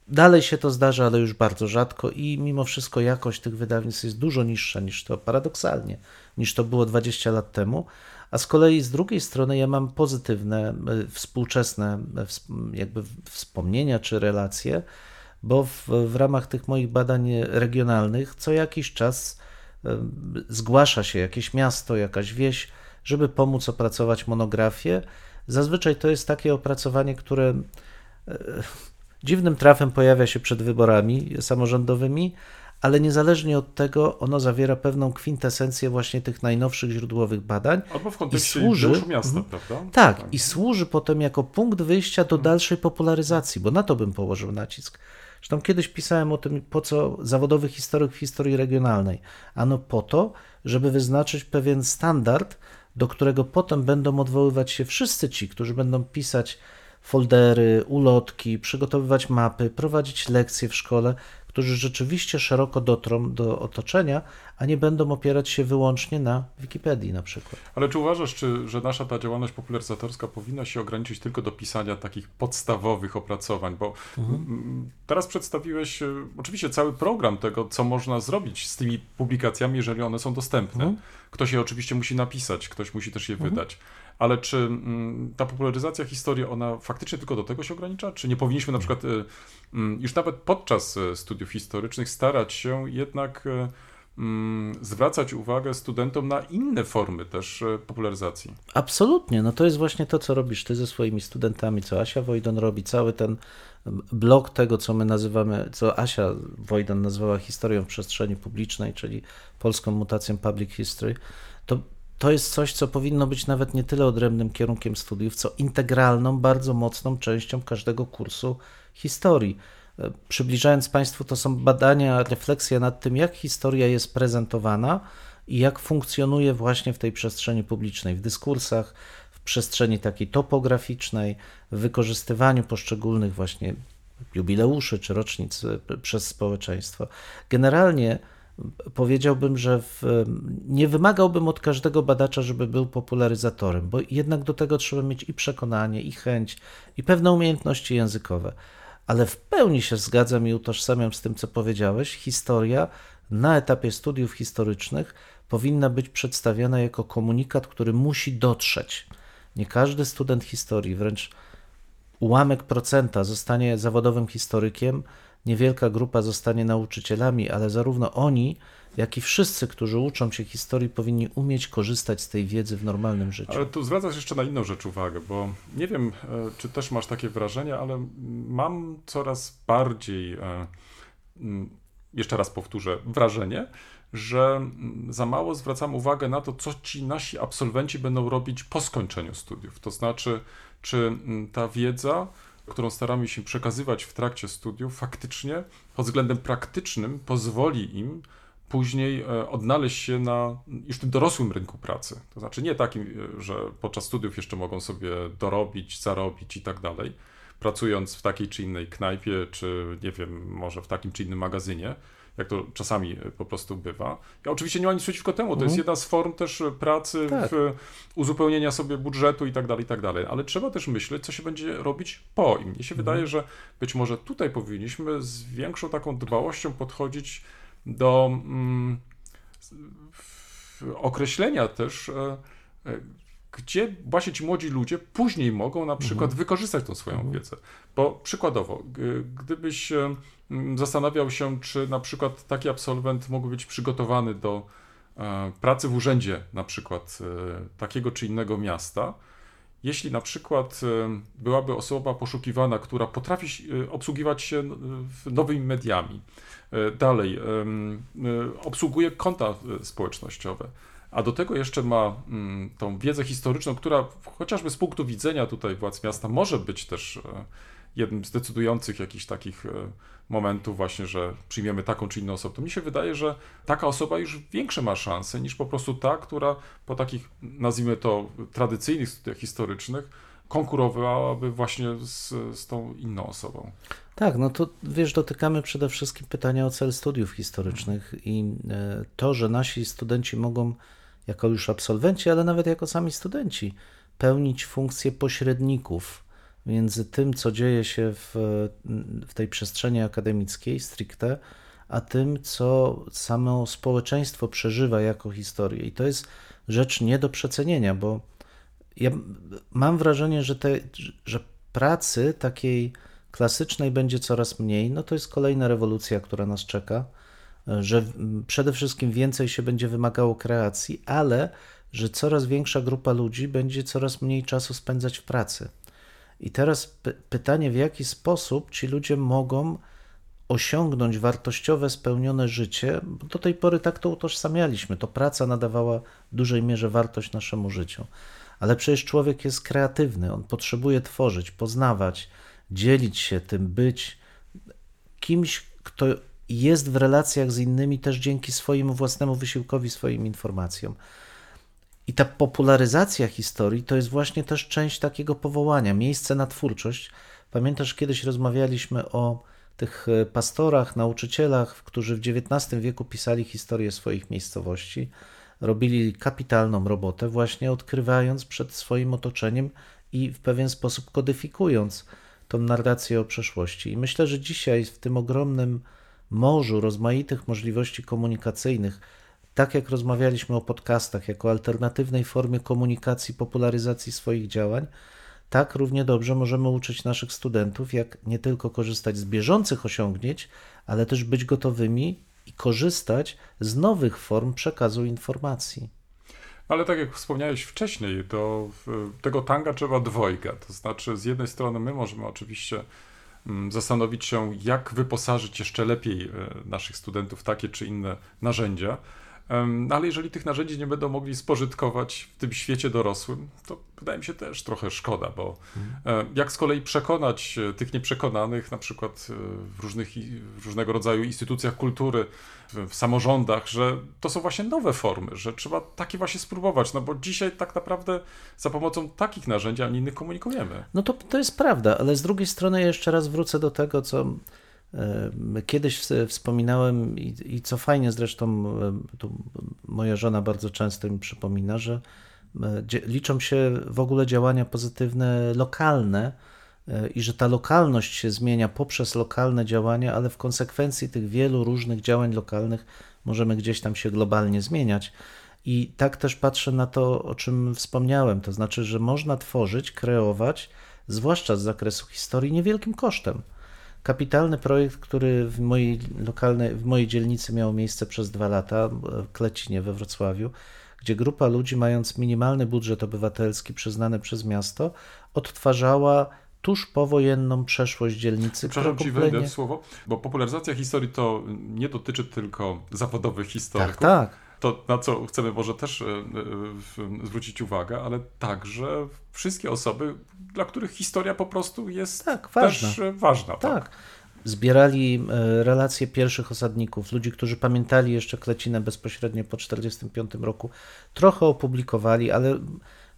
Dalej się to zdarza, ale już bardzo rzadko i mimo wszystko jakość tych wydawnictw jest dużo niższa niż to, paradoksalnie, niż to było 20 lat temu. A z kolei z drugiej strony ja mam pozytywne, e, współczesne e, jakby wspomnienia czy relacje, bo w, w ramach tych moich badań regionalnych co jakiś czas e, zgłasza się jakieś miasto, jakaś wieś, żeby pomóc opracować monografię. Zazwyczaj to jest takie opracowanie, które dziwnym trafem pojawia się przed wyborami samorządowymi, ale niezależnie od tego ono zawiera pewną kwintesencję właśnie tych najnowszych źródłowych badań. Albo w kontekście I służy- miasta, Mhm. prawda? Tak, i służy potem jako punkt wyjścia do dalszej popularyzacji, bo na to bym położył nacisk. Zresztą kiedyś pisałem o tym, po co zawodowy historyk w historii regionalnej. Ano po to, żeby wyznaczyć pewien standard, do którego potem będą odwoływać się wszyscy ci, którzy będą pisać foldery, ulotki, przygotowywać mapy, prowadzić lekcje w szkole, którzy rzeczywiście szeroko dotrą do otoczenia, a nie będą opierać się wyłącznie na Wikipedii na przykład. Ale czy uważasz, czy, że nasza ta działalność popularyzatorska powinna się ograniczyć tylko do pisania takich podstawowych opracowań? Bo mm, teraz przedstawiłeś e, oczywiście cały program tego, co można zrobić z tymi publikacjami, jeżeli one są dostępne. Ktoś je oczywiście musi napisać, ktoś musi też je wydać. Ale czy mm, ta popularyzacja historii, ona faktycznie tylko do tego się ogranicza? Czy nie powinniśmy na przykład e, mm, już nawet podczas e, studiów historycznych starać się jednak e, mm, zwracać uwagę studentom na inne formy też popularyzacji? Absolutnie, no to jest właśnie to, co robisz ty ze swoimi studentami, co Asia Wojdan robi, cały ten blok tego, co my nazywamy, co Asia Wojdan nazwała historią w przestrzeni publicznej, czyli polską mutacją public history, to, jest coś, co powinno być nawet nie tyle odrębnym kierunkiem studiów, co integralną, bardzo mocną częścią każdego kursu historii. E, Przybliżając Państwu, to są badania, refleksje nad tym, jak historia jest prezentowana i jak funkcjonuje właśnie w tej przestrzeni publicznej, w dyskursach, w przestrzeni takiej topograficznej, w wykorzystywaniu poszczególnych właśnie jubileuszy czy rocznic e, przez społeczeństwo. Generalnie powiedziałbym, że w, nie wymagałbym od każdego badacza, żeby był popularyzatorem, bo jednak do tego trzeba mieć i przekonanie, i chęć, i pewne umiejętności językowe. Ale w pełni się zgadzam i utożsamiam z tym, co powiedziałeś. Historia na etapie studiów historycznych powinna być przedstawiana jako komunikat, który musi dotrzeć. Nie każdy student historii, wręcz ułamek procenta zostanie zawodowym historykiem, niewielka grupa zostanie nauczycielami, ale zarówno oni, jak i wszyscy, którzy uczą się historii, powinni umieć korzystać z tej wiedzy w normalnym życiu. Ale tu zwracasz jeszcze na inną rzecz uwagę, bo nie wiem, e, czy też masz takie wrażenie, ale mam coraz bardziej, e, mm, jeszcze raz powtórzę, wrażenie, że mm, za mało zwracam uwagę na to, co ci nasi absolwenci będą robić po skończeniu studiów. To znaczy, czy mm, ta wiedza, którą staramy się przekazywać w trakcie studiów, faktycznie pod względem praktycznym pozwoli im później e, odnaleźć się na już tym dorosłym rynku pracy. To znaczy nie takim, e, że podczas studiów jeszcze mogą sobie dorobić, zarobić i tak dalej, pracując w takiej czy innej knajpie, czy nie wiem, może w takim czy innym magazynie, jak to czasami e, po prostu bywa. Ja oczywiście nie mam nic przeciwko temu, to jest jedna z form też e, pracy, Tak. w, e, uzupełnienia sobie budżetu i tak dalej, i tak dalej, ale trzeba też myśleć, co się będzie robić po im. Mnie się wydaje, że być może tutaj powinniśmy z większą taką dbałością podchodzić do mm, określenia też, gdzie właśnie ci młodzi ludzie później mogą na przykład wykorzystać tą swoją wiedzę. Bo przykładowo, gdybyś e, zastanawiał się, czy na przykład taki absolwent mógłby być przygotowany do e, pracy w urzędzie na przykład e, takiego czy innego miasta, jeśli na przykład byłaby osoba poszukiwana, która potrafi obsługiwać się nowymi mediami, dalej obsługuje konta społecznościowe, a do tego jeszcze ma mm, tą wiedzę historyczną, która chociażby z punktu widzenia tutaj władz miasta może być też e, jednym z decydujących jakichś takich e, momentów właśnie, że przyjmiemy taką czy inną osobę. To mi się wydaje, że taka osoba już większe ma szanse niż po prostu ta, która po takich, nazwijmy to, tradycyjnych studiach historycznych konkurowałaby właśnie z, z tą inną osobą. Tak, no to wiesz, dotykamy przede wszystkim pytania o cel studiów historycznych i e, to, że nasi studenci mogą, jako już absolwenci, ale nawet jako sami studenci, pełnić funkcję pośredników między tym, co dzieje się w, w tej przestrzeni akademickiej stricte, a tym, co samo społeczeństwo przeżywa jako historię. I to jest rzecz nie do przecenienia, bo ja mam wrażenie, że, te, że pracy takiej klasycznej będzie coraz mniej. No to jest kolejna rewolucja, która nas czeka, że przede wszystkim więcej się będzie wymagało kreacji, ale że coraz większa grupa ludzi będzie coraz mniej czasu spędzać w pracy. I teraz py- pytanie, w jaki sposób ci ludzie mogą osiągnąć wartościowe, spełnione życie, bo do tej pory tak to utożsamialiśmy. To praca nadawała w dużej mierze wartość naszemu życiu. Ale przecież człowiek jest kreatywny, on potrzebuje tworzyć, poznawać, dzielić się tym, być kimś, kto jest w relacjach z innymi też dzięki swojemu własnemu wysiłkowi, swoim informacjom. I ta popularyzacja historii to jest właśnie też część takiego powołania, miejsce na twórczość. Pamiętasz, kiedyś rozmawialiśmy o tych e, pastorach, nauczycielach, którzy w XIX wieku pisali historię swoich miejscowości, robili kapitalną robotę, właśnie odkrywając przed swoim otoczeniem i w pewien sposób kodyfikując tą narrację o przeszłości. I myślę, że dzisiaj w tym ogromnym morzu rozmaitych możliwości komunikacyjnych, tak jak rozmawialiśmy o podcastach, jako alternatywnej formie komunikacji, popularyzacji swoich działań, tak równie dobrze możemy uczyć naszych studentów, jak nie tylko korzystać z bieżących osiągnięć, ale też być gotowymi i korzystać z nowych form przekazu informacji. Ale tak jak wspomniałeś wcześniej, to tego tanga trzeba dwojga. To znaczy, z jednej strony my możemy oczywiście zastanowić się, jak wyposażyć jeszcze lepiej e, naszych studentów w takie czy inne narzędzia, no ale jeżeli tych narzędzi nie będą mogli spożytkować w tym świecie dorosłym, to wydaje mi się też trochę szkoda, bo mhm. jak z kolei przekonać e, tych nieprzekonanych, na przykład e, w, różnych, w różnego rodzaju instytucjach kultury, w samorządach, że to są właśnie nowe formy, że trzeba takie właśnie spróbować, no bo dzisiaj tak naprawdę za pomocą takich narzędzi, a nie innych komunikujemy. No to, to jest prawda, ale z drugiej strony jeszcze raz wrócę do tego, co Kiedyś wspominałem i, i, co fajnie zresztą, moja żona bardzo często mi przypomina, że liczą się w ogóle działania pozytywne lokalne e, i że ta lokalność się zmienia poprzez lokalne działania, ale w konsekwencji tych wielu różnych działań lokalnych możemy gdzieś tam się globalnie zmieniać. I tak też patrzę na to, o czym wspomniałem, to znaczy, że można tworzyć, kreować, zwłaszcza z zakresu historii, niewielkim kosztem kapitalny projekt, który w mojej lokalnej, w mojej dzielnicy miał miejsce przez dwa lata, w Klecinie we Wrocławiu, gdzie grupa ludzi, mając minimalny budżet obywatelski przyznany przez miasto, odtwarzała tuż powojenną przeszłość dzielnicy. Przepraszam ci wejdę w słowo, bo popularyzacja historii to nie dotyczy tylko zawodowych historyków. Tak, tak to, na co chcemy może też e, e, zwrócić uwagę, ale także wszystkie osoby, dla których historia po prostu jest tak, ważna. też e, ważna. Tak. tak. Zbierali relacje pierwszych osadników, ludzi, którzy pamiętali jeszcze Klecinę bezpośrednio po 1945 roku. Trochę opublikowali, ale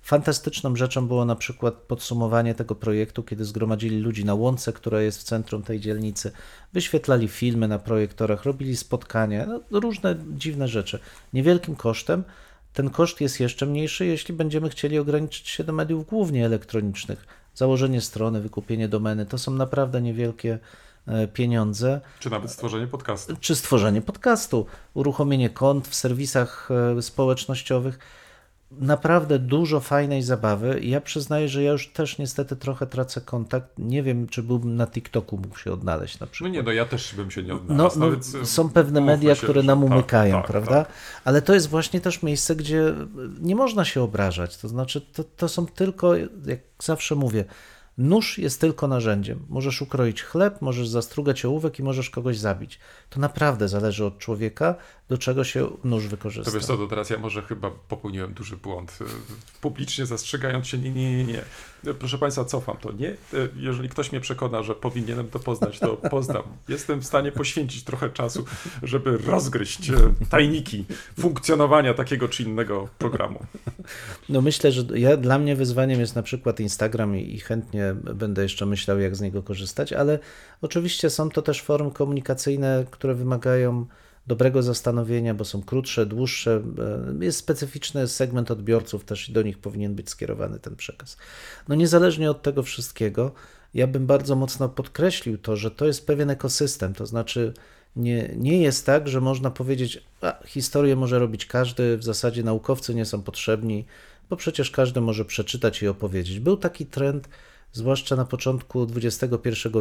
Fantastyczną rzeczą było na przykład podsumowanie tego projektu, kiedy zgromadzili ludzi na łące, która jest w centrum tej dzielnicy, wyświetlali filmy na projektorach, robili spotkania, no, różne dziwne rzeczy. Niewielkim kosztem. Ten koszt jest jeszcze mniejszy, jeśli będziemy chcieli ograniczyć się do mediów głównie elektronicznych. Założenie strony, wykupienie domeny to są naprawdę niewielkie e, pieniądze. Czy nawet stworzenie podcastu. Czy stworzenie podcastu, uruchomienie kont w serwisach e, społecznościowych naprawdę dużo fajnej zabawy. Ja przyznaję, że ja już też niestety trochę tracę kontakt. Nie wiem, czy bym na TikToku mógł się odnaleźć na przykład. No nie, no ja też bym się nie odnalazł. No, no są pewne media, się, które nam tak, umykają, tak, prawda? Tak. Ale to jest właśnie też miejsce, gdzie nie można się obrażać. To znaczy, to, to są tylko, jak zawsze mówię, Nóż jest tylko narzędziem. Możesz ukroić chleb, możesz zastrugać ołówek i możesz kogoś zabić. To naprawdę zależy od człowieka, do czego się nóż wykorzysta. To wiesz co, to teraz ja może chyba popełniłem duży błąd. E, publicznie zastrzegając się, nie, nie, nie, nie. Proszę Państwa, cofam to. Nie, e, jeżeli ktoś mnie przekona, że powinienem to poznać, to poznam. Jestem w stanie poświęcić trochę czasu, żeby rozgryźć e, tajniki funkcjonowania takiego czy innego programu. No myślę, że ja, dla mnie wyzwaniem jest na przykład Instagram i, i chętnie będę jeszcze myślał, jak z niego korzystać, ale oczywiście są to też formy komunikacyjne, które wymagają dobrego zastanowienia, bo są krótsze, dłuższe. E, jest specyficzny segment odbiorców też do nich powinien być skierowany ten przekaz. No niezależnie od tego wszystkiego, ja bym bardzo mocno podkreślił to, że to jest pewien ekosystem, to znaczy nie, nie jest tak, że można powiedzieć, a historię może robić każdy, w zasadzie naukowcy nie są potrzebni, bo przecież każdy może przeczytać i opowiedzieć. Był taki trend, zwłaszcza na początku XXI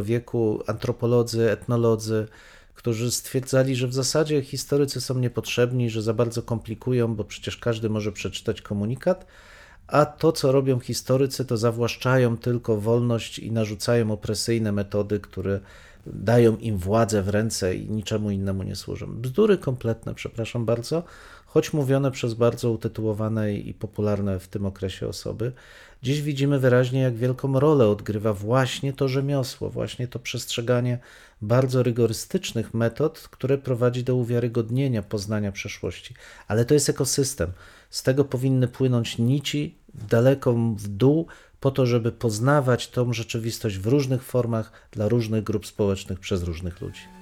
wieku, antropolodzy, etnolodzy, którzy stwierdzali, że w zasadzie historycy są niepotrzebni, że za bardzo komplikują, bo przecież każdy może przeczytać komunikat, a to, co robią historycy, to zawłaszczają tylko wolność i narzucają opresyjne metody, które dają im władzę w ręce i niczemu innemu nie służą. Bzdury kompletne, przepraszam bardzo, choć mówione przez bardzo utytułowane i popularne w tym okresie osoby. Dziś widzimy wyraźnie, jak wielką rolę odgrywa właśnie to rzemiosło, właśnie to przestrzeganie bardzo rygorystycznych metod, które prowadzi do uwiarygodnienia poznania przeszłości. Ale to jest ekosystem. Z tego powinny płynąć nici daleko w dół, po to, żeby poznawać tą rzeczywistość w różnych formach dla różnych grup społecznych przez różnych ludzi.